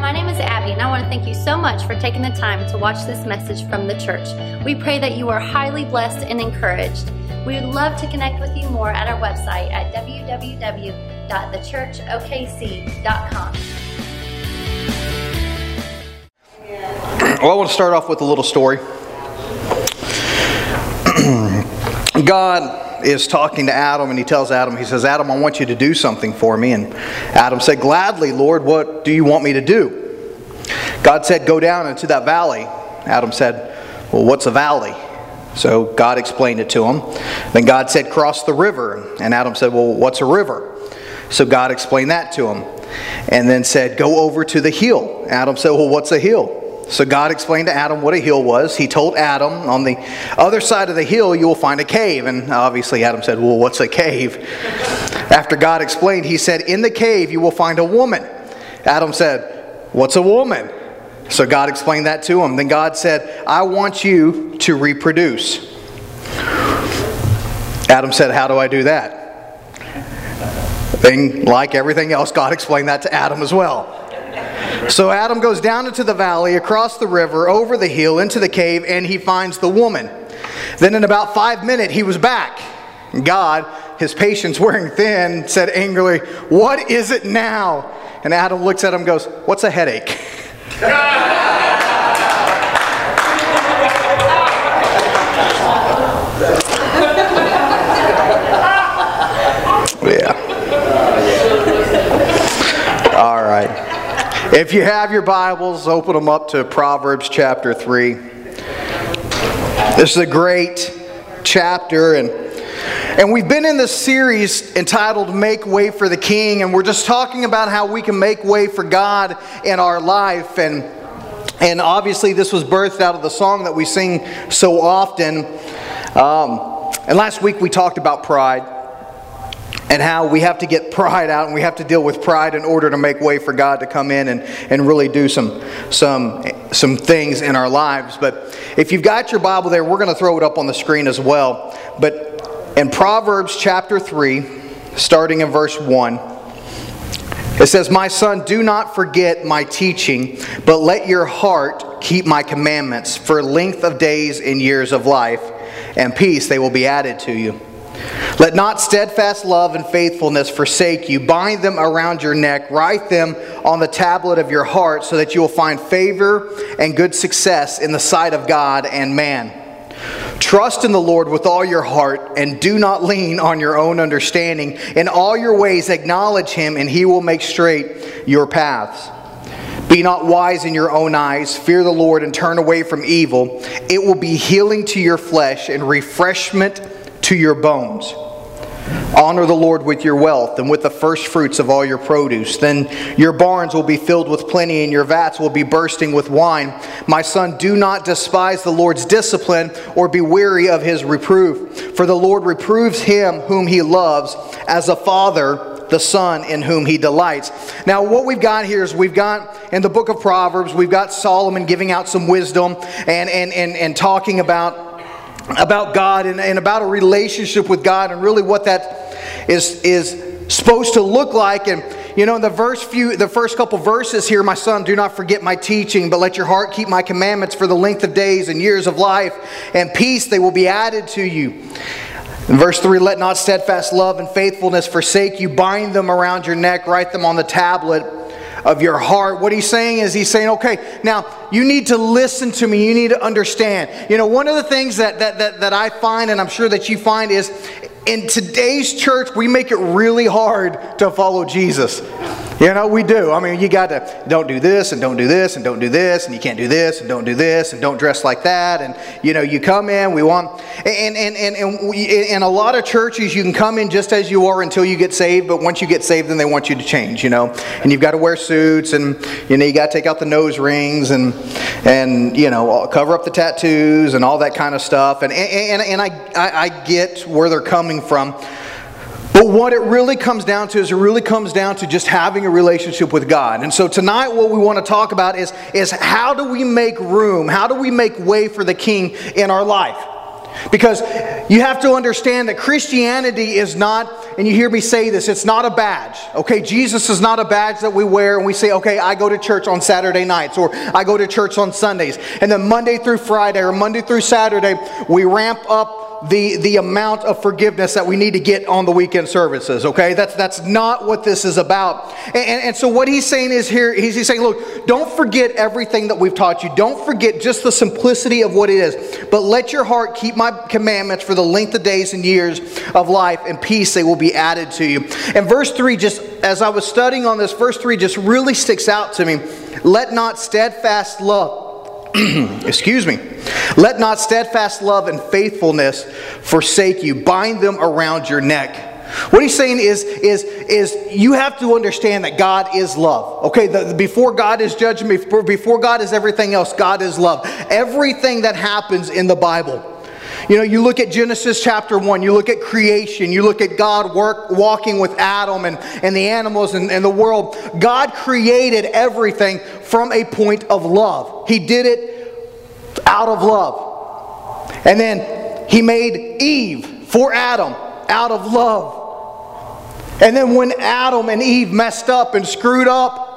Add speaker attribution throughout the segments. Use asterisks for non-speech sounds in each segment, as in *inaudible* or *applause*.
Speaker 1: my name is Abby, and I want to thank you so much for taking the time to watch this message from the church. We pray that you are highly blessed and encouraged. We would love to connect with you more at our website at www.thechurchokc.com.
Speaker 2: Well, I want to start off with a little story. *clears throat* God is talking to Adam and he tells Adam, he says, Adam, I want you to do something for me. And Adam said, Gladly, Lord, what do you want me to do? God said, Go down into that valley. Adam said, Well, what's a valley? So God explained it to him. Then God said, Cross the river. And Adam said, Well, what's a river? So God explained that to him. And then said, Go over to the hill. Adam said, Well, what's a hill? So God explained to Adam what a hill was. He told Adam, on the other side of the hill, you will find a cave. And obviously, Adam said, Well, what's a cave? After God explained, he said, In the cave, you will find a woman. Adam said, What's a woman? So God explained that to him. Then God said, I want you to reproduce. Adam said, How do I do that? Then, like everything else, God explained that to Adam as well. So Adam goes down into the valley, across the river, over the hill, into the cave, and he finds the woman. Then, in about five minutes, he was back. God, his patience wearing thin, said angrily, What is it now? And Adam looks at him goes, What's a headache? *laughs* yeah. All right. If you have your Bibles, open them up to Proverbs chapter 3. This is a great chapter, and, and we've been in this series entitled Make Way for the King, and we're just talking about how we can make way for God in our life. And, and obviously, this was birthed out of the song that we sing so often. Um, and last week, we talked about pride and how we have to get pride out and we have to deal with pride in order to make way for God to come in and, and really do some, some, some things in our lives. But if you've got your Bible there, we're going to throw it up on the screen as well. But in Proverbs chapter 3, starting in verse 1, it says, My son, do not forget my teaching, but let your heart keep my commandments for length of days and years of life, and peace they will be added to you. Let not steadfast love and faithfulness forsake you. Bind them around your neck, write them on the tablet of your heart, so that you will find favor and good success in the sight of God and man. Trust in the Lord with all your heart, and do not lean on your own understanding. In all your ways, acknowledge him, and he will make straight your paths. Be not wise in your own eyes. Fear the Lord and turn away from evil. It will be healing to your flesh and refreshment to your bones. Honor the Lord with your wealth and with the first fruits of all your produce. Then your barns will be filled with plenty, and your vats will be bursting with wine. My son, do not despise the Lord's discipline or be weary of his reproof. For the Lord reproves him whom he loves, as a father the son in whom he delights. Now, what we've got here is we've got in the book of Proverbs, we've got Solomon giving out some wisdom and, and, and, and talking about about God and, and about a relationship with God and really what that is, is supposed to look like. And you know, in the verse few, the first couple verses here, my son, do not forget my teaching, but let your heart keep my commandments for the length of days and years of life, and peace they will be added to you. In verse 3, let not steadfast love and faithfulness forsake you. Bind them around your neck, write them on the tablet of your heart. What he's saying is, he's saying, okay, now you need to listen to me. You need to understand. You know, one of the things that, that, that, that I find, and I'm sure that you find, is in today's church, we make it really hard to follow Jesus. You know, we do. I mean, you got to don't do this and don't do this and don't do this and you can't do this and don't do this and don't dress like that. And, you know, you come in, we want, and, and, and, and in a lot of churches, you can come in just as you are until you get saved. But once you get saved, then they want you to change, you know. And you've got to wear suits and, you know, you got to take out the nose rings and, and, you know, cover up the tattoos and all that kind of stuff. And, and, and I, I, I get where they're coming from. But what it really comes down to is it really comes down to just having a relationship with God. And so tonight, what we want to talk about is, is how do we make room? How do we make way for the King in our life? Because you have to understand that Christianity is not, and you hear me say this, it's not a badge. Okay, Jesus is not a badge that we wear and we say, okay, I go to church on Saturday nights or I go to church on Sundays. And then Monday through Friday or Monday through Saturday, we ramp up the, the amount of forgiveness that we need to get on the weekend services, okay? That's, that's not what this is about. And, and, and so, what he's saying is here, he's, he's saying, look, don't forget everything that we've taught you. Don't forget just the simplicity of what it is. But let your heart keep my commandments for the length of days and years of life, and peace they will be added to you. And verse 3, just as I was studying on this, verse 3 just really sticks out to me. Let not steadfast love *clears throat* excuse me, let not steadfast love and faithfulness forsake you. Bind them around your neck. What he's saying is, is, is you have to understand that God is love. Okay, the, before God is judgment, before, before God is everything else, God is love. Everything that happens in the Bible, you know, you look at Genesis chapter 1, you look at creation, you look at God work, walking with Adam and, and the animals and, and the world. God created everything from a point of love. He did it out of love. And then He made Eve for Adam out of love. And then when Adam and Eve messed up and screwed up,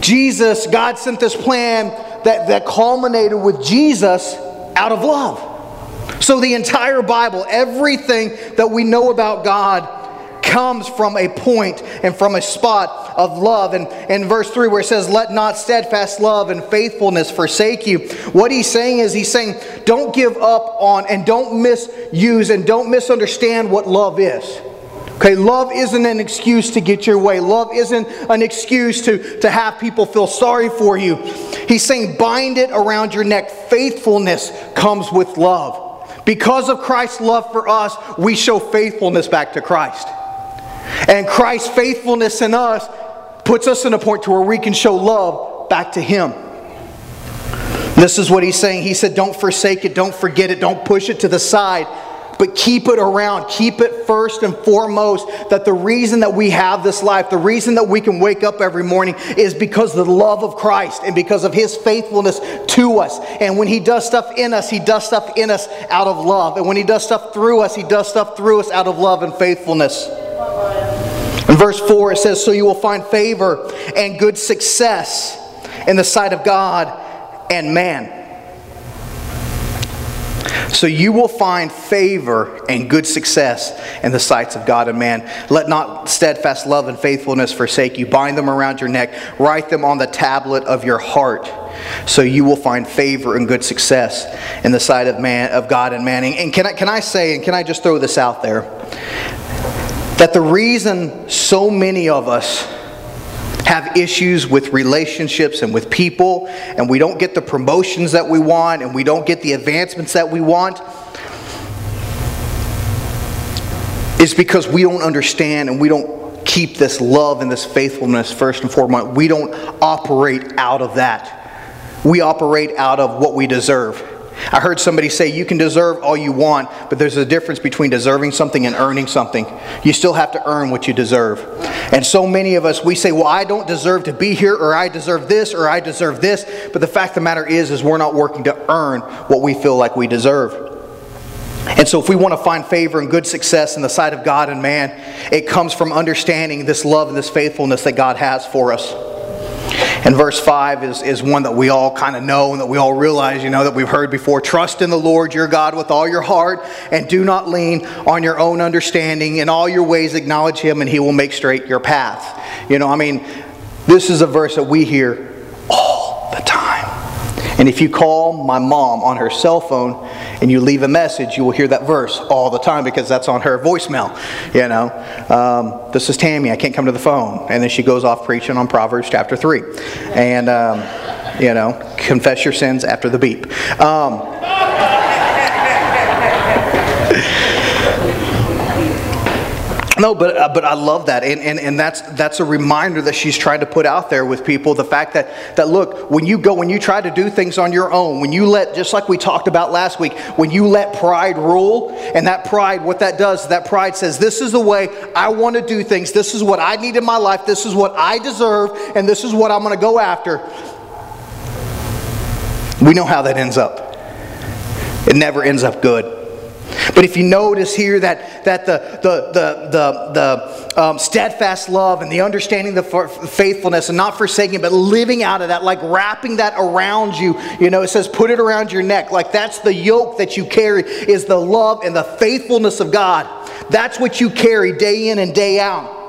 Speaker 2: Jesus, God sent this plan that, that culminated with Jesus out of love. So, the entire Bible, everything that we know about God, comes from a point and from a spot of love. And in verse 3, where it says, Let not steadfast love and faithfulness forsake you, what he's saying is, he's saying, Don't give up on and don't misuse and don't misunderstand what love is. Okay, love isn't an excuse to get your way. Love isn't an excuse to, to have people feel sorry for you. He's saying, bind it around your neck. Faithfulness comes with love. Because of Christ's love for us, we show faithfulness back to Christ. And Christ's faithfulness in us puts us in a point to where we can show love back to Him. This is what he's saying. He said, Don't forsake it, don't forget it, don't push it to the side but keep it around. Keep it first and foremost that the reason that we have this life, the reason that we can wake up every morning is because of the love of Christ and because of his faithfulness to us. And when he does stuff in us, he does stuff in us out of love. And when he does stuff through us, he does stuff through us out of love and faithfulness. In verse 4, it says, So you will find favor and good success in the sight of God and man. So you will find favor and good success in the sights of God and man. Let not steadfast love and faithfulness forsake you. Bind them around your neck, write them on the tablet of your heart. So you will find favor and good success in the sight of man of God and man. And can I, can I say, and can I just throw this out there? That the reason so many of us have issues with relationships and with people, and we don't get the promotions that we want, and we don't get the advancements that we want, is because we don't understand and we don't keep this love and this faithfulness first and foremost. We don't operate out of that. We operate out of what we deserve. I heard somebody say you can deserve all you want, but there's a difference between deserving something and earning something. You still have to earn what you deserve. And so many of us, we say, well, I don't deserve to be here, or I deserve this, or I deserve this. But the fact of the matter is, is we're not working to earn what we feel like we deserve. And so, if we want to find favor and good success in the sight of God and man, it comes from understanding this love and this faithfulness that God has for us. And verse 5 is, is one that we all kind of know and that we all realize, you know, that we've heard before. Trust in the Lord your God with all your heart and do not lean on your own understanding. In all your ways, acknowledge him and he will make straight your path. You know, I mean, this is a verse that we hear all the time. And if you call my mom on her cell phone and you leave a message, you will hear that verse all the time because that's on her voicemail. You know, um, this is Tammy. I can't come to the phone, and then she goes off preaching on Proverbs chapter three, and um, you know, confess your sins after the beep. Um, No, but, uh, but I love that. And, and, and that's, that's a reminder that she's trying to put out there with people the fact that, that, look, when you go, when you try to do things on your own, when you let, just like we talked about last week, when you let pride rule, and that pride, what that does, that pride says, this is the way I want to do things, this is what I need in my life, this is what I deserve, and this is what I'm going to go after. We know how that ends up. It never ends up good. But if you notice here that, that the, the, the, the, the um, steadfast love and the understanding the faithfulness and not forsaking, but living out of that, like wrapping that around you, you know, it says put it around your neck. Like that's the yoke that you carry is the love and the faithfulness of God. That's what you carry day in and day out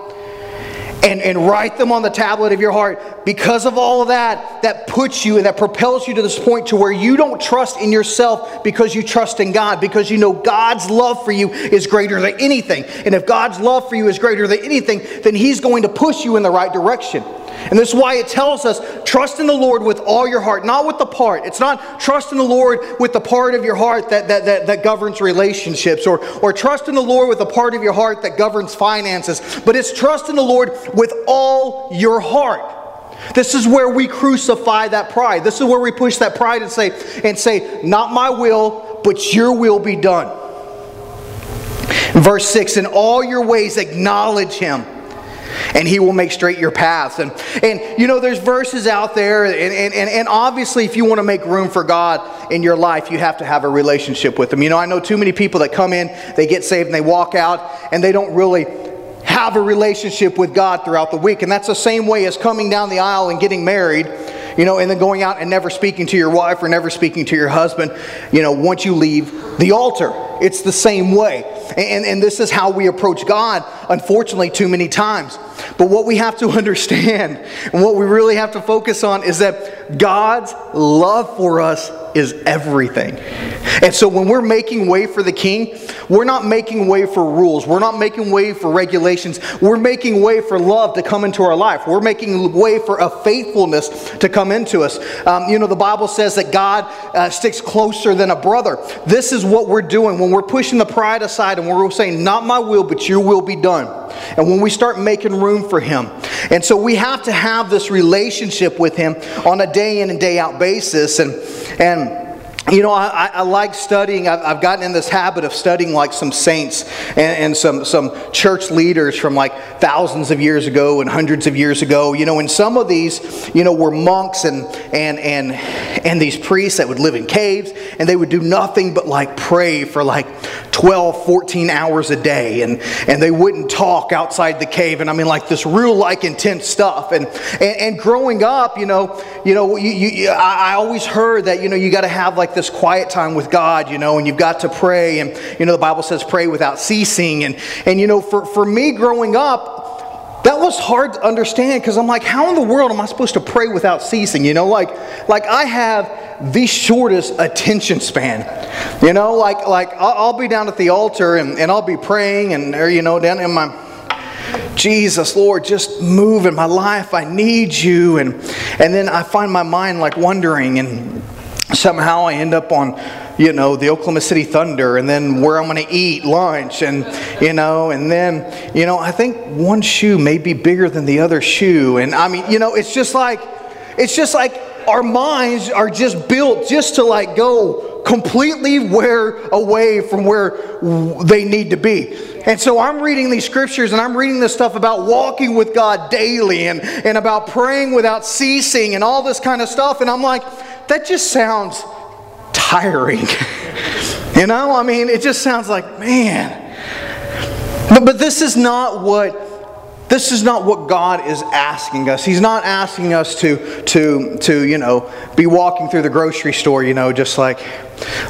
Speaker 2: and, and write them on the tablet of your heart. Because of all of that, that puts you and that propels you to this point to where you don't trust in yourself because you trust in God, because you know God's love for you is greater than anything. And if God's love for you is greater than anything, then He's going to push you in the right direction. And this is why it tells us trust in the Lord with all your heart, not with the part. It's not trust in the Lord with the part of your heart that, that, that, that governs relationships, or, or trust in the Lord with the part of your heart that governs finances, but it's trust in the Lord with all your heart. This is where we crucify that pride. This is where we push that pride and say, and say, not my will, but your will be done. Verse 6 In all your ways acknowledge him and he will make straight your paths. And, and you know, there's verses out there, and, and, and obviously, if you want to make room for God in your life, you have to have a relationship with him. You know, I know too many people that come in, they get saved, and they walk out, and they don't really have a relationship with God throughout the week. And that's the same way as coming down the aisle and getting married you know, and then going out and never speaking to your wife or never speaking to your husband, you know, once you leave the altar. It's the same way. And, and this is how we approach God, unfortunately, too many times. But what we have to *laughs* understand and what we really have to focus on is that God's love for us is everything. And so when we're making way for the king, we're not making way for rules. We're not making way for regulations. We're making way for love to come into our life. We're making way for a faithfulness to come into us. Um, you know, the Bible says that God uh, sticks closer than a brother. This is what we're doing when we're pushing the pride aside and we're saying, Not my will, but your will be done. And when we start making room for Him. And so we have to have this relationship with Him on a day in and day out basis. And, and you know, I, I like studying. I've, I've, gotten in this habit of studying like some saints and, and, some, some church leaders from like thousands of years ago and hundreds of years ago. You know, and some of these, you know, were monks and, and, and, and these priests that would live in caves and they would do nothing but like pray for like 12, 14 hours a day. And, and they wouldn't talk outside the cave. And I mean, like this real like intense stuff. And, and, and growing up, you know, you know, you, you, I, I always heard that, you know, you got to have like like this quiet time with God, you know, and you've got to pray. And, you know, the Bible says pray without ceasing. And, and you know, for, for me growing up, that was hard to understand because I'm like, how in the world am I supposed to pray without ceasing? You know, like, like I have the shortest attention span. You know, like, like I'll, be down at the altar and, and I'll be praying and, or, you know, down in my, Jesus, Lord, just move in my life. I need you. And, and then I find my mind like wondering and somehow I end up on, you know, the Oklahoma City Thunder and then where I'm going to eat lunch and, you know, and then, you know, I think one shoe may be bigger than the other shoe. And I mean, you know, it's just like, it's just like our minds are just built just to like go completely where away from where they need to be. And so I'm reading these scriptures and I'm reading this stuff about walking with God daily and, and about praying without ceasing and all this kind of stuff. And I'm like, that just sounds tiring. *laughs* you know, I mean, it just sounds like, man. But, but this is not what this is not what God is asking us. He's not asking us to, to, to, you know, be walking through the grocery store, you know, just like,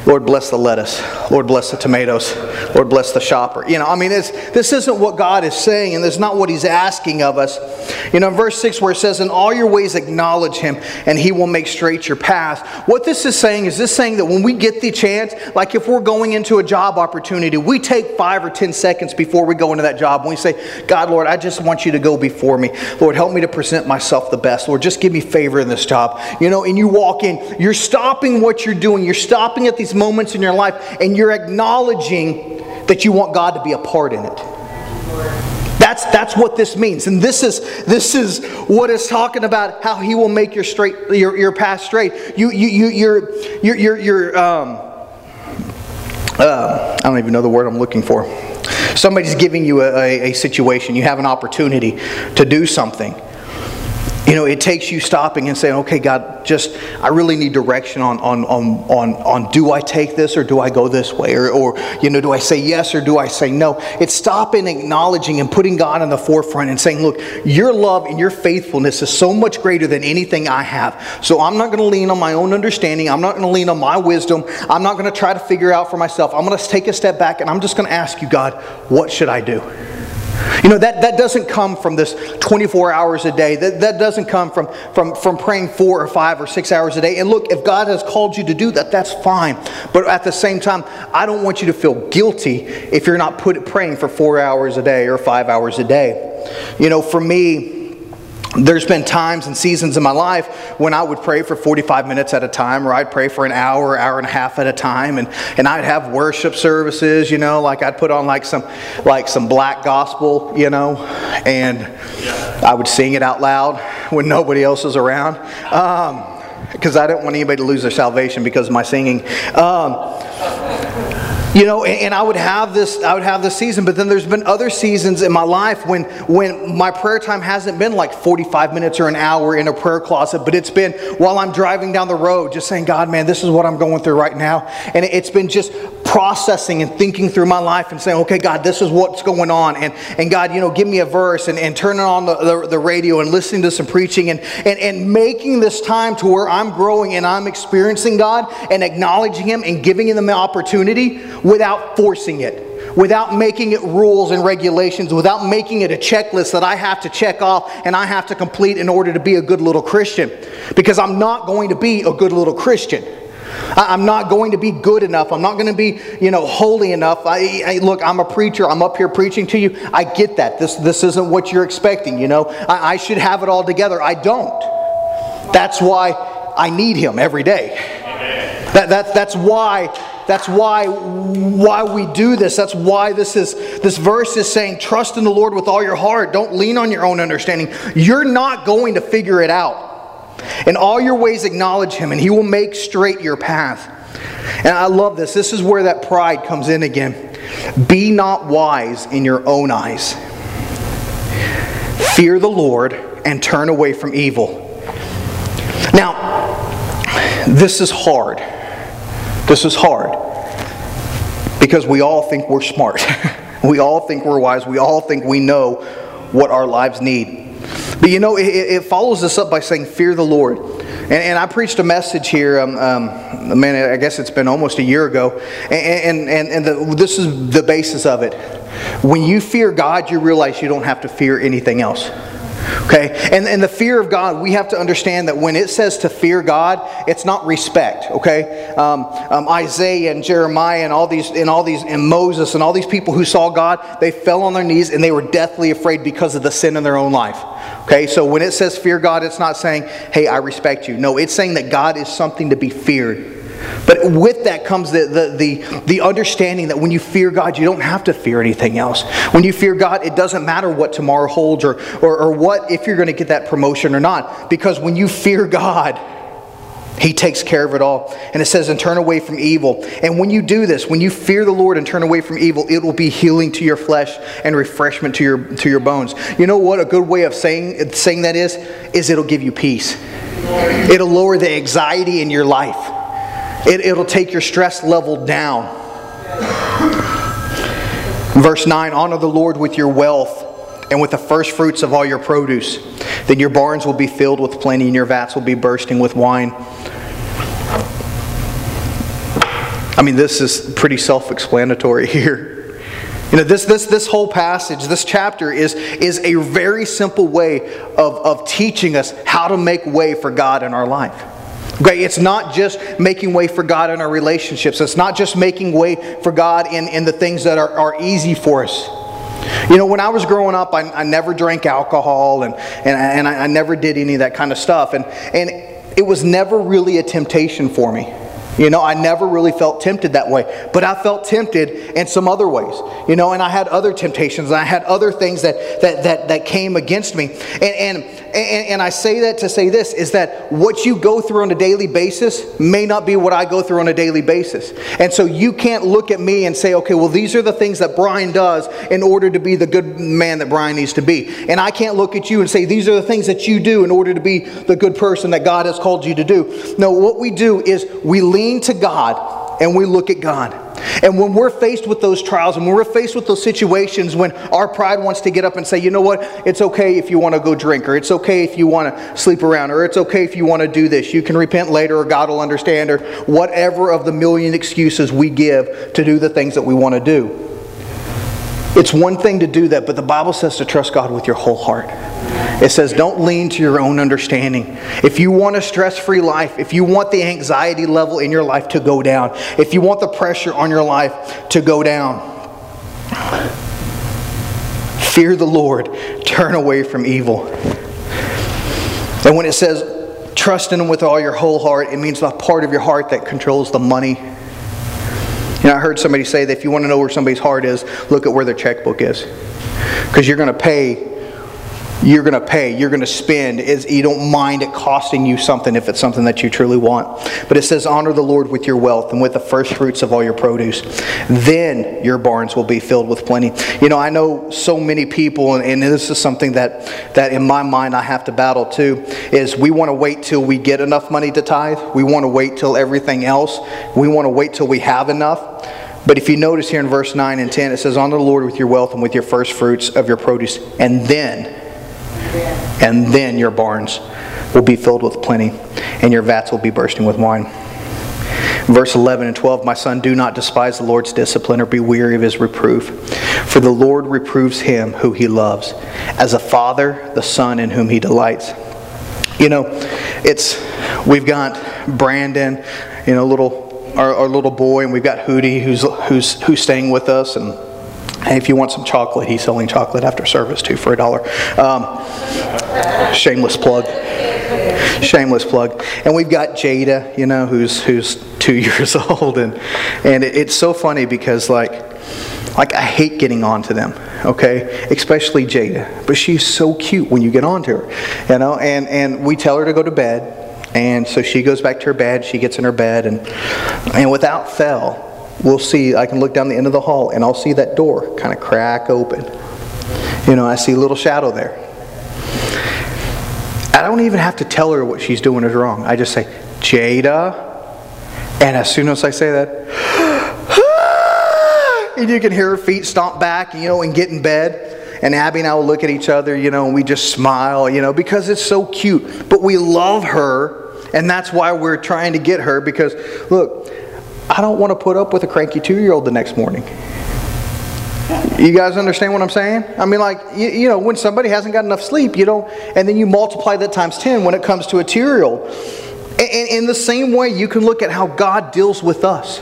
Speaker 2: Lord bless the lettuce. Lord bless the tomatoes. Lord bless the shopper. You know, I mean, this isn't what God is saying, and this is not what He's asking of us. You know, in verse 6, where it says, In all your ways acknowledge Him, and He will make straight your path. What this is saying is this saying that when we get the chance, like if we're going into a job opportunity, we take five or 10 seconds before we go into that job, and we say, God, Lord, I just want you to go before me. Lord, help me to present myself the best. Lord, just give me favor in this job. You know, and you walk in, you're stopping what you're doing, you're stopping stopping at these moments in your life and you're acknowledging that you want God to be a part in it. That's, that's what this means. And this is, this is what it's talking about how he will make your, straight, your, your path straight. You, you, you, you're, you're, you're, you're um, uh, I don't even know the word I'm looking for. Somebody's giving you a, a, a situation, you have an opportunity to do something you know, it takes you stopping and saying, okay, God, just, I really need direction on, on, on, on, on do I take this or do I go this way? Or, or, you know, do I say yes or do I say no? It's stopping, acknowledging, and putting God in the forefront and saying, look, your love and your faithfulness is so much greater than anything I have. So I'm not going to lean on my own understanding. I'm not going to lean on my wisdom. I'm not going to try to figure out for myself. I'm going to take a step back and I'm just going to ask you, God, what should I do? You know, that, that doesn't come from this 24 hours a day. That, that doesn't come from, from, from praying four or five or six hours a day. And look, if God has called you to do that, that's fine. But at the same time, I don't want you to feel guilty if you're not put, praying for four hours a day or five hours a day. You know, for me, there's been times and seasons in my life when I would pray for 45 minutes at a time, or I'd pray for an hour, hour and a half at a time, and, and I'd have worship services, you know, like I'd put on like some like some black gospel, you know, and I would sing it out loud when nobody else is around, because um, I didn't want anybody to lose their salvation because of my singing. Um, you know and, i would have this i would have this season but then there's been other seasons in my life when when my prayer time hasn't been like 45 minutes or an hour in a prayer closet but it's been while i'm driving down the road just saying god man this is what i'm going through right now. And it's been just processing and thinking through my life and saying okay god this is what's going on. And and god you know give me a verse and, and turning on the, the, the radio and listening to some preaching and, and and making this time to where i'm growing and i'm experiencing god and acknowledging him and giving him the opportunity without forcing it, without making it rules and regulations, without making it a checklist that I have to check off and I have to complete in order to be a good little Christian. Because I'm not going to be a good little Christian. I'm not going to be good enough. I'm not going to be, you know, holy enough. I, I, look, I'm a preacher. I'm up here preaching to you. I get that. This, this isn't what you're expecting, you know. I, I should have it all together. I don't. That's why I need him every day. That, that, that's why that's why, why we do this. That's why this is this verse is saying, trust in the Lord with all your heart. Don't lean on your own understanding. You're not going to figure it out. In all your ways, acknowledge him, and he will make straight your path. And I love this. This is where that pride comes in again. Be not wise in your own eyes. Fear the Lord and turn away from evil. Now, this is hard. This is hard because we all think we're smart. *laughs* we all think we're wise. We all think we know what our lives need. But you know, it, it follows this up by saying, Fear the Lord. And, and I preached a message here, um, um, man, I guess it's been almost a year ago. And, and, and the, this is the basis of it. When you fear God, you realize you don't have to fear anything else. Okay? And, and the fear of God, we have to understand that when it says to fear God, it's not respect. Okay? Um, um, Isaiah and Jeremiah and all these and all these and Moses and all these people who saw God, they fell on their knees and they were deathly afraid because of the sin in their own life. Okay? So when it says fear God, it's not saying, hey, I respect you. No, it's saying that God is something to be feared. But with that comes the, the, the, the, understanding that when you fear God, you don't have to fear anything else. When you fear God, it doesn't matter what tomorrow holds or, or, or what if you're going to get that promotion or not. Because when you fear God, he takes care of it all. And it says, and turn away from evil. And when you do this, when you fear the Lord and turn away from evil, it will be healing to your flesh and refreshment to your, to your bones. You know what a good way of saying, saying that is? Is it'll give you peace. It'll lower the anxiety in your life. It, it'll take your stress level down. Verse 9 Honor the Lord with your wealth and with the first fruits of all your produce. Then your barns will be filled with plenty, and your vats will be bursting with wine. I mean, this is pretty self explanatory *laughs* here. You know, this, this, this whole passage, this chapter is, is a very simple way of, of teaching us how to make way for God in our life. Okay, it's not just making way for God in our relationships. It's not just making way for God in, in the things that are, are easy for us. You know, when I was growing up, I, I never drank alcohol and, and, and I, I never did any of that kind of stuff. And, and it was never really a temptation for me. You know, I never really felt tempted that way, but I felt tempted in some other ways. You know, and I had other temptations, and I had other things that that that, that came against me. And, and and, and I say that to say this is that what you go through on a daily basis may not be what I go through on a daily basis. And so you can't look at me and say, okay, well, these are the things that Brian does in order to be the good man that Brian needs to be. And I can't look at you and say, these are the things that you do in order to be the good person that God has called you to do. No, what we do is we lean to God and we look at God. And when we're faced with those trials and when we're faced with those situations when our pride wants to get up and say, you know what, it's okay if you want to go drink, or it's okay if you want to sleep around, or it's okay if you want to do this, you can repent later, or God will understand, or whatever of the million excuses we give to do the things that we want to do. It's one thing to do that, but the Bible says to trust God with your whole heart. It says, don't lean to your own understanding. If you want a stress free life, if you want the anxiety level in your life to go down, if you want the pressure on your life to go down, fear the Lord, turn away from evil. And when it says, trust in Him with all your whole heart, it means the part of your heart that controls the money. You know, I heard somebody say that if you want to know where somebody's heart is, look at where their checkbook is. Because you're going to pay you're going to pay, you're going to spend, is you don't mind it costing you something if it's something that you truly want. But it says, honor the Lord with your wealth and with the first fruits of all your produce. Then your barns will be filled with plenty. You know, I know so many people, and, and this is something that, that in my mind I have to battle too, is we want to wait till we get enough money to tithe. We want to wait till everything else. We want to wait till we have enough. But if you notice here in verse 9 and 10, it says, Honor the Lord with your wealth and with your first fruits of your produce, and then and then your barns will be filled with plenty, and your vats will be bursting with wine. Verse 11 and 12 My son, do not despise the Lord's discipline or be weary of his reproof. For the Lord reproves him who he loves, as a father the son in whom he delights. You know, it's we've got Brandon, you know, little our, our little boy, and we've got Hootie who's who's who's staying with us, and and if you want some chocolate, he's selling chocolate after service too for a dollar. Um, shameless plug. Shameless plug. And we've got Jada, you know, who's who's two *laughs* years old, and and it, it's so funny because like like I hate getting on to them, okay? Especially Jada. But she's so cute when you get on to her. You know, and, and we tell her to go to bed. And so she goes back to her bed, she gets in her bed, and and without fail, we'll see, I can look down the end of the hall and I'll see that door kind of crack open. You know, I see a little shadow there. I don't even have to tell her what she's doing is wrong. I just say, Jada. And as soon as I say that, *gasps* and you can hear her feet stomp back, you know, and get in bed. And Abby and I will look at each other, you know, and we just smile, you know, because it's so cute. But we love her, and that's why we're trying to get her because, look, I don't want to put up with a cranky two year old the next morning. You guys understand what I'm saying? I mean, like, you, you, know, when somebody hasn't got enough sleep, you know, and then you multiply that times 10 when it comes to a old. And in the same way, you can look at how God deals with us.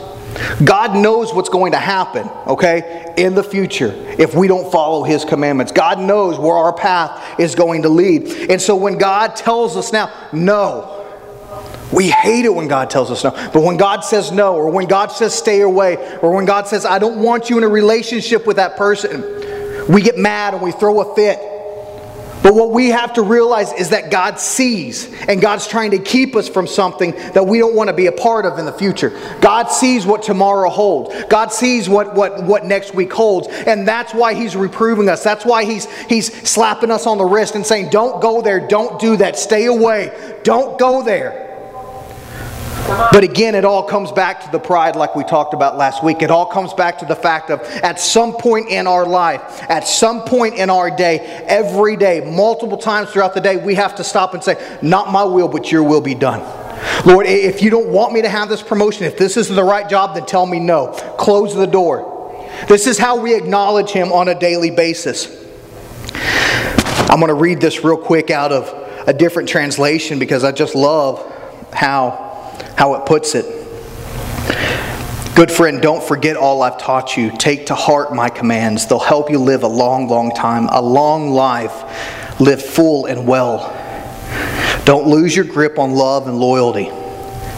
Speaker 2: God knows what's going to happen, okay, in the future if we don't follow His commandments. God knows where our path is going to lead. And so when God tells us now, no, we hate it when God tells us no. But when God says no, or when God says stay away, or when God says, I don't want you in a relationship with that person, we get mad and we throw a fit. But what we have to realize is that God sees, and God's trying to keep us from something that we don't want to be a part of in the future. God sees what tomorrow holds. God sees what, what, what next week holds. And that's why He's reproving us. That's why he's, he's slapping us on the wrist and saying, Don't go there. Don't do that. Stay away. Don't go there. But again, it all comes back to the pride, like we talked about last week. It all comes back to the fact of at some point in our life, at some point in our day, every day, multiple times throughout the day, we have to stop and say, Not my will, but your will be done. Lord, if you don't want me to have this promotion, if this isn't the right job, then tell me no. Close the door. This is how we acknowledge Him on a daily basis. I'm going to read this real quick out of a different translation because I just love how how it puts it. Good friend, don't forget all I've taught you. Take to heart my commands. They'll help you live a long, long time, a long life. Live full and well. Don't lose your grip on love and loyalty.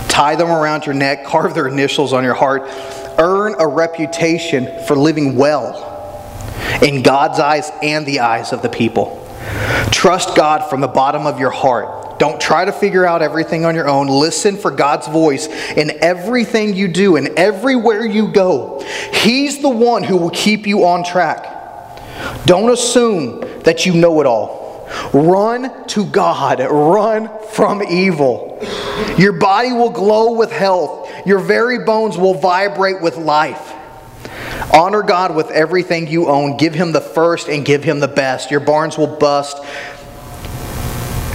Speaker 2: Tie them around your neck, *laughs* carve their initials on your heart. Earn a reputation for living well in God's eyes and the eyes of the people. Trust God from the bottom of your heart. Don't try to figure out everything on your own. Listen for God's voice in everything you do and everywhere you go. He's the one who will keep you on track. Don't assume that you know it all. Run to God, run from evil. Your body will glow with health, your very bones will vibrate with life. Honor God with everything you own. Give Him the first and give Him the best. Your barns will bust.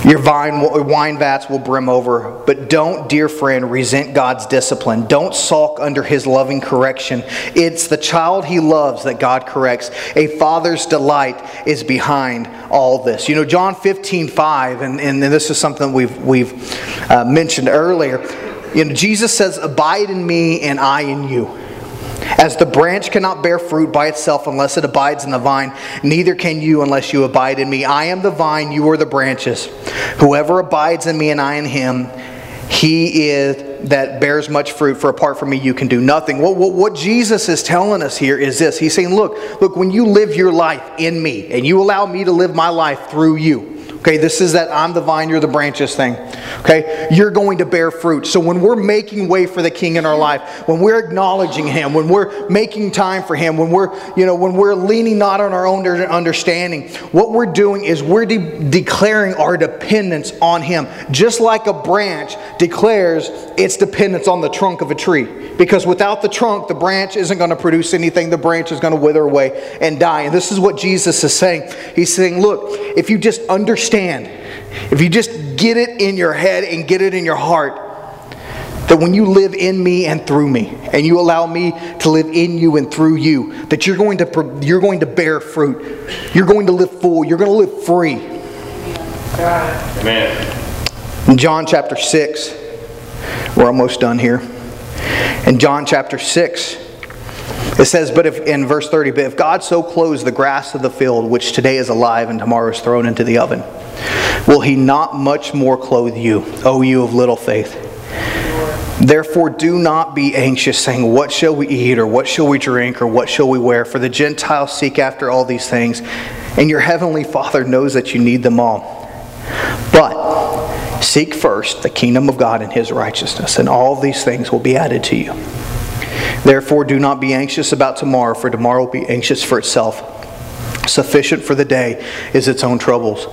Speaker 2: Your vine, wine vats will brim over. But don't, dear friend, resent God's discipline. Don't sulk under His loving correction. It's the child He loves that God corrects. A father's delight is behind all this. You know, John 15, 5, and, and this is something we've, we've uh, mentioned earlier. You know, Jesus says, Abide in me and I in you. As the branch cannot bear fruit by itself unless it abides in the vine, neither can you unless you abide in me. I am the vine, you are the branches. Whoever abides in me and I in him, he is that bears much fruit, for apart from me you can do nothing. What, what, what, Jesus is telling us here is this. He's saying, look, look, when you live your life in me and you allow me to live my life through you, Okay, this is that I'm the vine, you're the branches thing. Okay, you're going to bear fruit. So when we're making way for the King in our life, when we're acknowledging Him, when we're making time for Him, when we're, you know, when we're leaning not on our own understanding, what we're doing is we're de- declaring our dependence on Him. Just like a branch declares its dependence on the trunk of a tree. Because without the trunk, the branch isn't going to produce anything. The branch is going to wither away and die. And this is what Jesus is saying. He's saying, look, if you just understand, if you just get it in your head and get it in your heart, that when you live in me and through me, and you allow me to live in you and through you, that you're going to, you're going to bear fruit. You're going to live full. You're going to live free. Amen. In John chapter 6, we're almost done here. In John chapter 6, it says, but if in verse 30, but if God so clothes the grass of the field, which today is alive and tomorrow is thrown into the oven, will he not much more clothe you, O you of little faith? Therefore, do not be anxious, saying, What shall we eat, or what shall we drink, or what shall we wear? For the Gentiles seek after all these things, and your heavenly Father knows that you need them all. But Seek first the kingdom of God and his righteousness, and all these things will be added to you. Therefore, do not be anxious about tomorrow, for tomorrow will be anxious for itself. Sufficient for the day is its own troubles.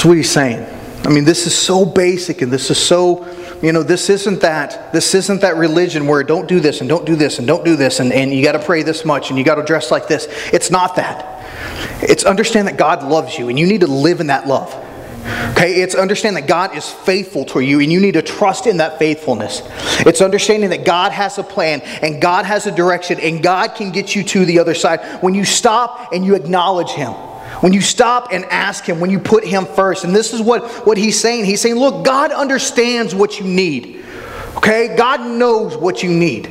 Speaker 2: That's what he's saying. I mean, this is so basic, and this is so, you know, this isn't that. This isn't that religion where don't do this and don't do this and don't do this, and, and you got to pray this much and you got to dress like this. It's not that. It's understand that God loves you, and you need to live in that love. Okay, it's understand that God is faithful to you and you need to trust in that faithfulness. It's understanding that God has a plan and God has a direction and God can get you to the other side when you stop and you acknowledge Him. When you stop and ask Him, when you put Him first. And this is what, what He's saying. He's saying, look, God understands what you need. Okay, God knows what you need.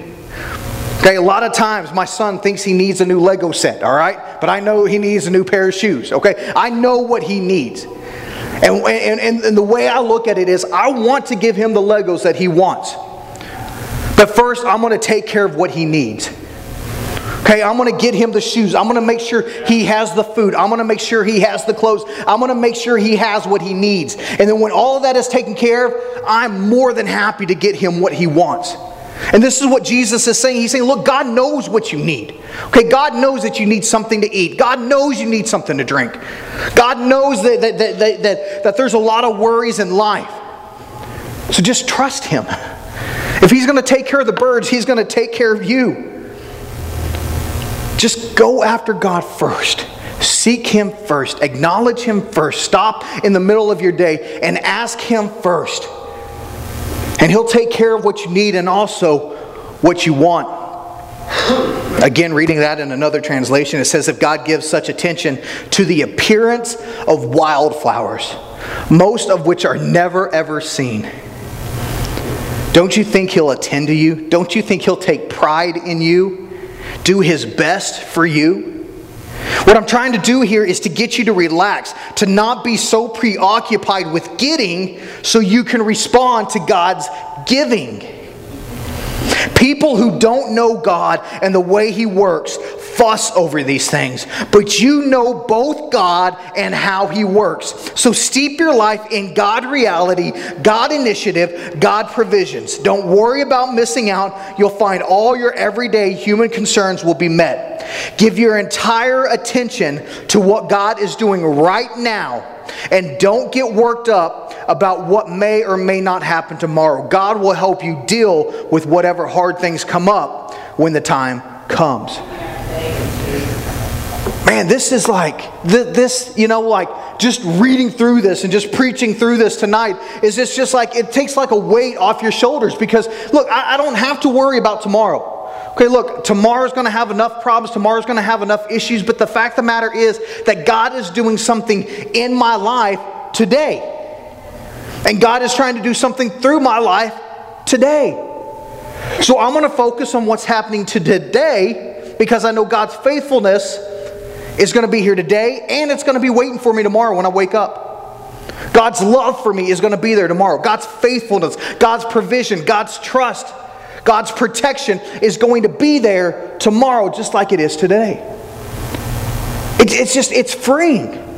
Speaker 2: Okay, a lot of times my son thinks he needs a new Lego set, all right? But I know he needs a new pair of shoes, okay? I know what he needs. And, and, and the way I look at it is, I want to give him the Legos that he wants. But first, I'm going to take care of what he needs. Okay, I'm going to get him the shoes. I'm going to make sure he has the food. I'm going to make sure he has the clothes. I'm going to make sure he has what he needs. And then when all of that is taken care of, I'm more than happy to get him what he wants. And this is what Jesus is saying. He's saying, look, God knows what you need. Okay, God knows that you need something to eat. God knows you need something to drink. God knows that, that, that, that, that, that there's a lot of worries in life. So just trust Him. If He's going to take care of the birds, He's going to take care of you. Just go after God first. Seek Him first. Acknowledge Him first. Stop in the middle of your day and ask Him first. And He'll take care of what you need and also what you want. Again, reading that in another translation, it says, If God gives such attention to the appearance of wildflowers, most of which are never ever seen, don't you think He'll attend to you? Don't you think He'll take pride in you? Do His best for you? What I'm trying to do here is to get you to relax, to not be so preoccupied with getting so you can respond to God's giving. People who don't know God and the way He works fuss over these things, but you know both God and how He works. So steep your life in God reality, God initiative, God provisions. Don't worry about missing out. You'll find all your everyday human concerns will be met. Give your entire attention to what God is doing right now and don't get worked up about what may or may not happen tomorrow. God will help you deal with whatever hard things come up when the time comes. Man, this is like, this, you know, like just reading through this and just preaching through this tonight is just, just like, it takes like a weight off your shoulders because, look, I, I don't have to worry about tomorrow. Okay, look, tomorrow's going to have enough problems, tomorrow's going to have enough issues, but the fact of the matter is that God is doing something in my life today. And God is trying to do something through my life today. So I'm going to focus on what's happening to today because I know God's faithfulness is going to be here today and it's going to be waiting for me tomorrow when I wake up. God's love for me is going to be there tomorrow. God's faithfulness, God's provision, God's trust, God's protection is going to be there tomorrow just like it is today. It's, just, it's freeing.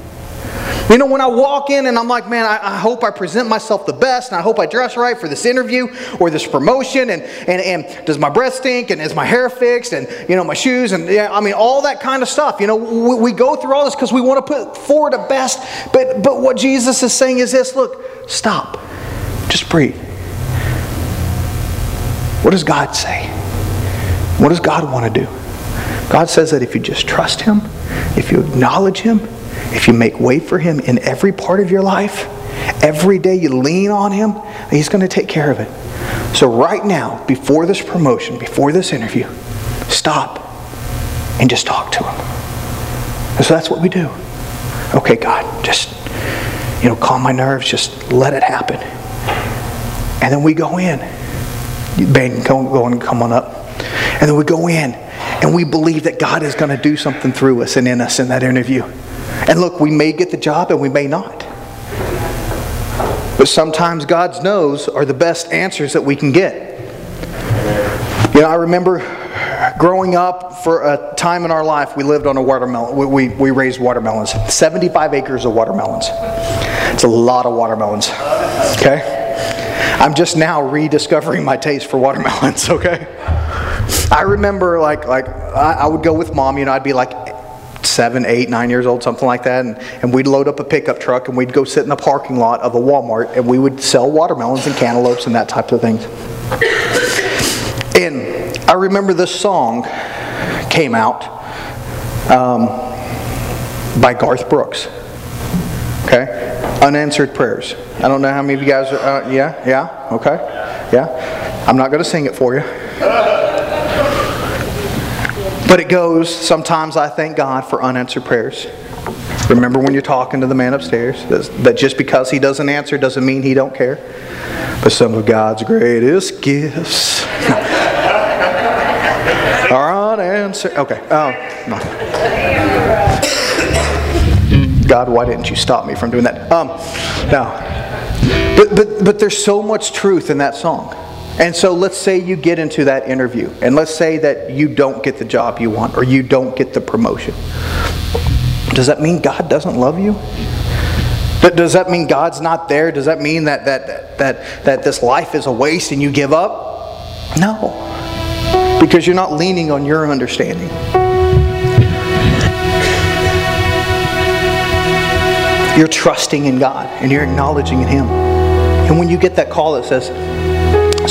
Speaker 2: You know, when I walk in and I'm like, man, I, I, hope I present myself the best and I hope I dress right for this interview or this promotion and, and, and does my breath stink and is my hair fixed and, you know, my shoes and, yeah, I mean, all that kind of stuff. You know, we, we go through all this because we want to put forward the best. But, but what Jesus is saying is this look, stop. Just breathe. What does God say? What does God want to do? God says that if you just trust Him, if you acknowledge Him, if you make way for Him in every part of your life, every day you lean on Him, He's going to take care of it. So, right now, before this promotion, before this interview, stop and just talk to Him. so that's what we do. Okay, God, just, you know, calm my nerves, just let it happen. And then we go in. Ben, go, and come on up. And then we go in and we believe that God is going to do something through us and in us in that interview. And look, we may get the job and we may not. But sometimes God's no's are the best answers that we can get. You know, I remember growing up for a time in our life, we lived on a watermelon. We, we, we raised watermelons. 75 acres of watermelons. It's a lot of watermelons. Okay? I'm just now rediscovering my taste for watermelons, *laughs* okay? I remember like like I, I would go with mom, you know, I'd be like seven, eight, nine years old, something like that. And, and we'd load up a pickup truck and we'd go sit in the parking lot of a Walmart and we would sell watermelons and cantaloupes and that type of things. And I remember this song came out um, by Garth Brooks. Okay? Unanswered prayers. I don't know how many of you guys are, uh, yeah, yeah, okay, yeah. I'm not going to sing it for you. But it goes, sometimes I thank God for unanswered prayers. Remember when you're talking to the man upstairs that just because he doesn't answer doesn't mean he don't care. But some of God's greatest gifts *laughs* are unanswered. Okay. Oh, no. God, why didn't you stop me from doing that? Um, now, but, but, but there's so much truth in that song. And so let's say you get into that interview, and let's say that you don't get the job you want or you don't get the promotion. Does that mean God doesn't love you? Does that mean God's not there? Does that mean that, that, that, that this life is a waste and you give up? No. Because you're not leaning on your understanding. You're trusting in God and you're acknowledging in Him. And when you get that call that says,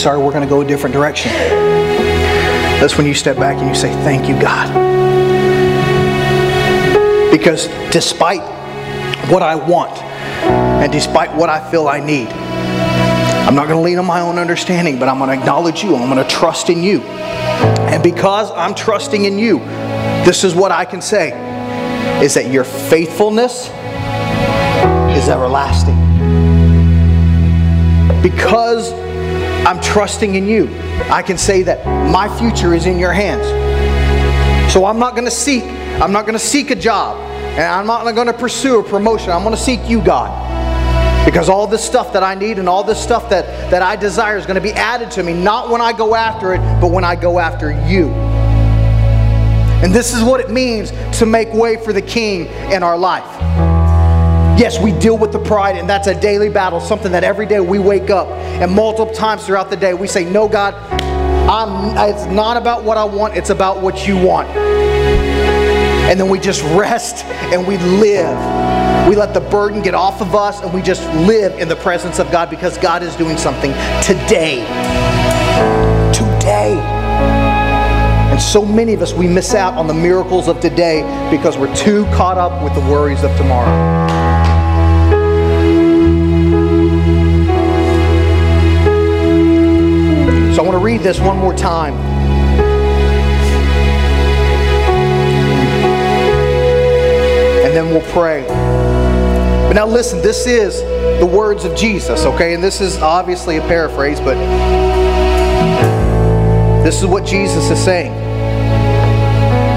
Speaker 2: sorry, we're going to go a different direction. That's when you step back and you say, Thank you, God. Because despite what I want and despite what I feel I need, I'm not going to lean on my own understanding, but I'm going to acknowledge you. I'm going to trust in you. And because I'm trusting in you, this is what I can say is that your faithfulness is everlasting. Because I'm trusting in you. I can say that my future is in your hands. So I'm not going to seek, I'm not going to seek a job. And I'm not going to pursue a promotion. I'm going to seek you, God. Because all this stuff that I need and all this stuff that, that I desire is going to be added to me, not when I go after it, but when I go after you. And this is what it means to make way for the king in our life. Yes, we deal with the pride, and that's a daily battle, something that every day we wake up and multiple times throughout the day we say, No, God, I'm, it's not about what I want, it's about what you want. And then we just rest and we live. We let the burden get off of us and we just live in the presence of God because God is doing something today. Today. And so many of us, we miss out on the miracles of today because we're too caught up with the worries of tomorrow. Want to read this one more time. And then we'll pray. But now listen, this is the words of Jesus, okay? And this is obviously a paraphrase, but this is what Jesus is saying.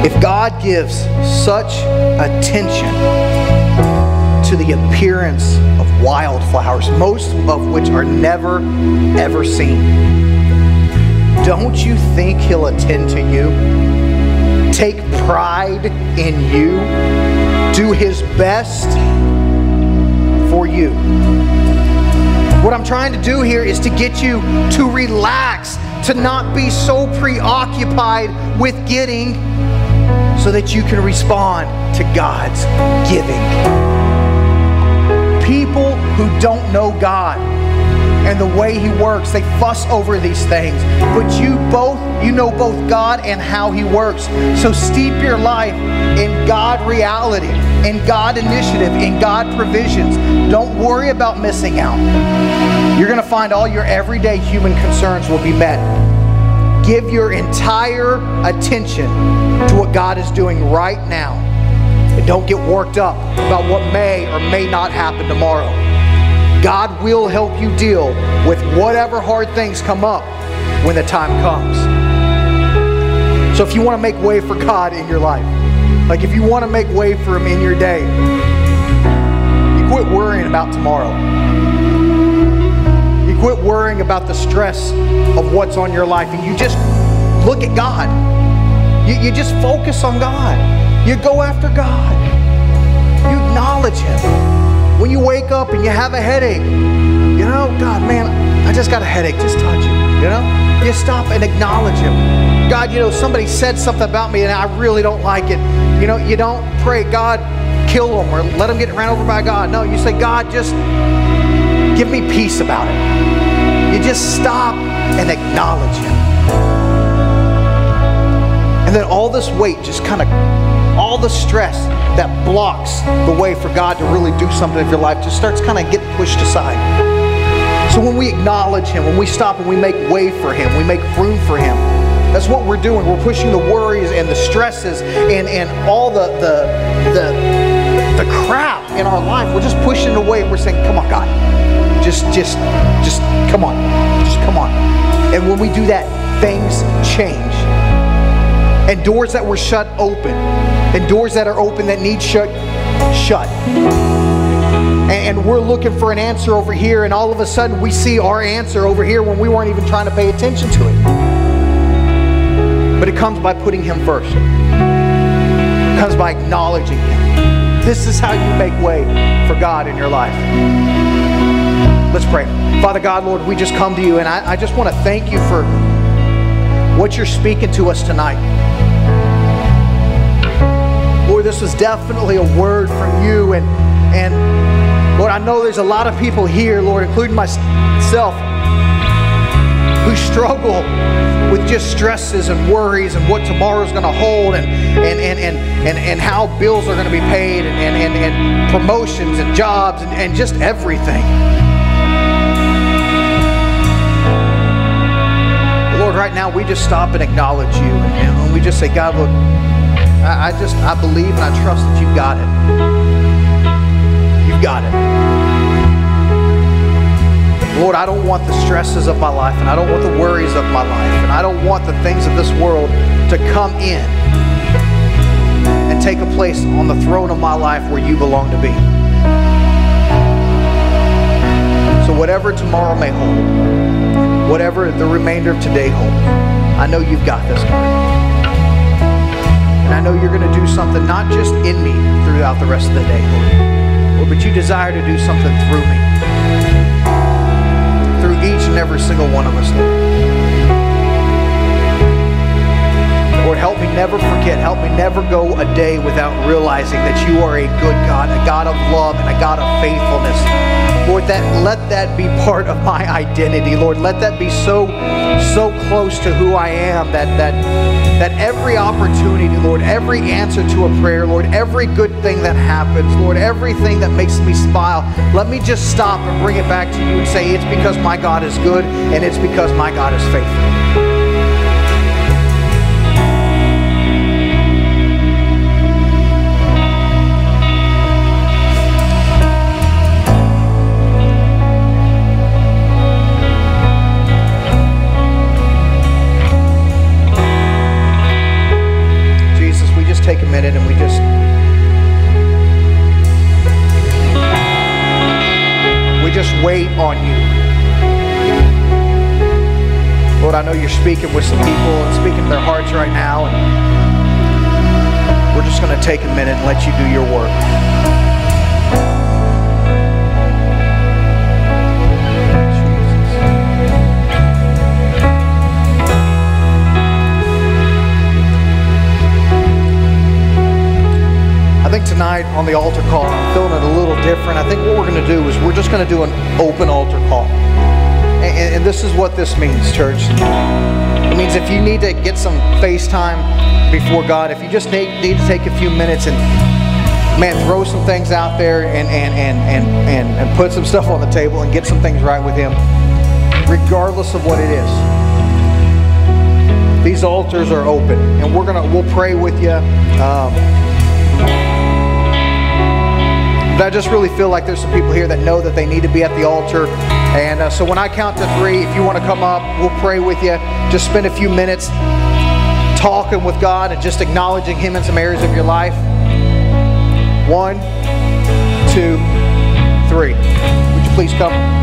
Speaker 2: If God gives such attention to the appearance of wildflowers, most of which are never, ever seen, don't you think He'll attend to you? Take pride in you? Do His best for you? What I'm trying to do here is to get you to relax, to not be so preoccupied with getting so that you can respond to God's giving. People who don't know God and the way he works. They fuss over these things. But you both, you know both God and how he works. So steep your life in God reality, in God initiative, in God provisions. Don't worry about missing out. You're going to find all your everyday human concerns will be met. Give your entire attention to what God is doing right now. And don't get worked up about what may or may not happen tomorrow. God will help you deal with whatever hard things come up when the time comes. So if you want to make way for God in your life, like if you want to make way for Him in your day, you quit worrying about tomorrow. You quit worrying about the stress of what's on your life and you just look at God. You, you just focus on God. You go after God. You acknowledge Him. When you wake up and you have a headache, you know, God, man, I just got a headache. Just touch him, you know? You stop and acknowledge him. God, you know, somebody said something about me and I really don't like it. You know, you don't pray, God, kill them or let them get ran over by God. No, you say, God, just give me peace about it. You just stop and acknowledge him. And then all this weight just kind of, all the stress that blocks the way for God to really do something in your life just starts kind of getting pushed aside. So when we acknowledge Him, when we stop and we make way for Him, we make room for Him, that's what we're doing. We're pushing the worries and the stresses and, and all the, the, the, the crap in our life. We're just pushing it away. We're saying, come on, God. Just, just, just come on. Just come on. And when we do that, things change. And doors that were shut open and doors that are open that need shut, shut. And we're looking for an answer over here, and all of a sudden we see our answer over here when we weren't even trying to pay attention to it. But it comes by putting Him first, it comes by acknowledging Him. This is how you make way for God in your life. Let's pray. Father God, Lord, we just come to you, and I, I just want to thank you for what you're speaking to us tonight. This was definitely a word from you. And, and Lord, I know there's a lot of people here, Lord, including myself, who struggle with just stresses and worries and what tomorrow's going to hold and, and, and, and, and, and how bills are going to be paid and, and, and, and promotions and jobs and, and just everything. Lord, right now we just stop and acknowledge you and, and we just say, God, look, I, I just, I believe and I trust that you've got it. You've got it. Lord, I don't want the stresses of my life and I don't want the worries of my life and I don't want the things of this world to come in and take a place on the throne of my life where you belong to be. So, whatever tomorrow may hold, whatever the remainder of today holds, I know you've got this, God. And I know you're going to do something not just in me throughout the rest of the day, Lord. Lord, but you desire to do something through me. Through each and every single one of us, Lord. Lord, help me never forget. Help me never go a day without realizing that you are a good God, a God of love, and a God of faithfulness. Lord, that let that be part of my identity. Lord, let that be so so close to who I am that that that every opportunity, Lord, every answer to a prayer, Lord, every good thing that happens, Lord, everything that makes me smile, let me just stop and bring it back to you and say it's because my God is good and it's because my God is faithful. Just wait on you. Lord, I know you're speaking with some people and speaking to their hearts right now, and we're just going to take a minute and let you do your work. Think tonight on the altar call, I'm feeling it a little different. I think what we're going to do is we're just going to do an open altar call. And, and, this is what this means, church. It means if you need to get some FaceTime before God, if you just need, need to take a few minutes and man, throw some things out there and, and, and, and, and, and put some stuff on the table and get some things right with Him, regardless of what it is. These altars are open, and we're gonna we'll pray with you. Um, but I just really feel like there's some people here that know that they need to be at the altar. And uh, so when I count to three, if you want to come up, we'll pray with you. Just spend a few minutes talking with God and just acknowledging Him in some areas of your life. One, two, three. Would you please come?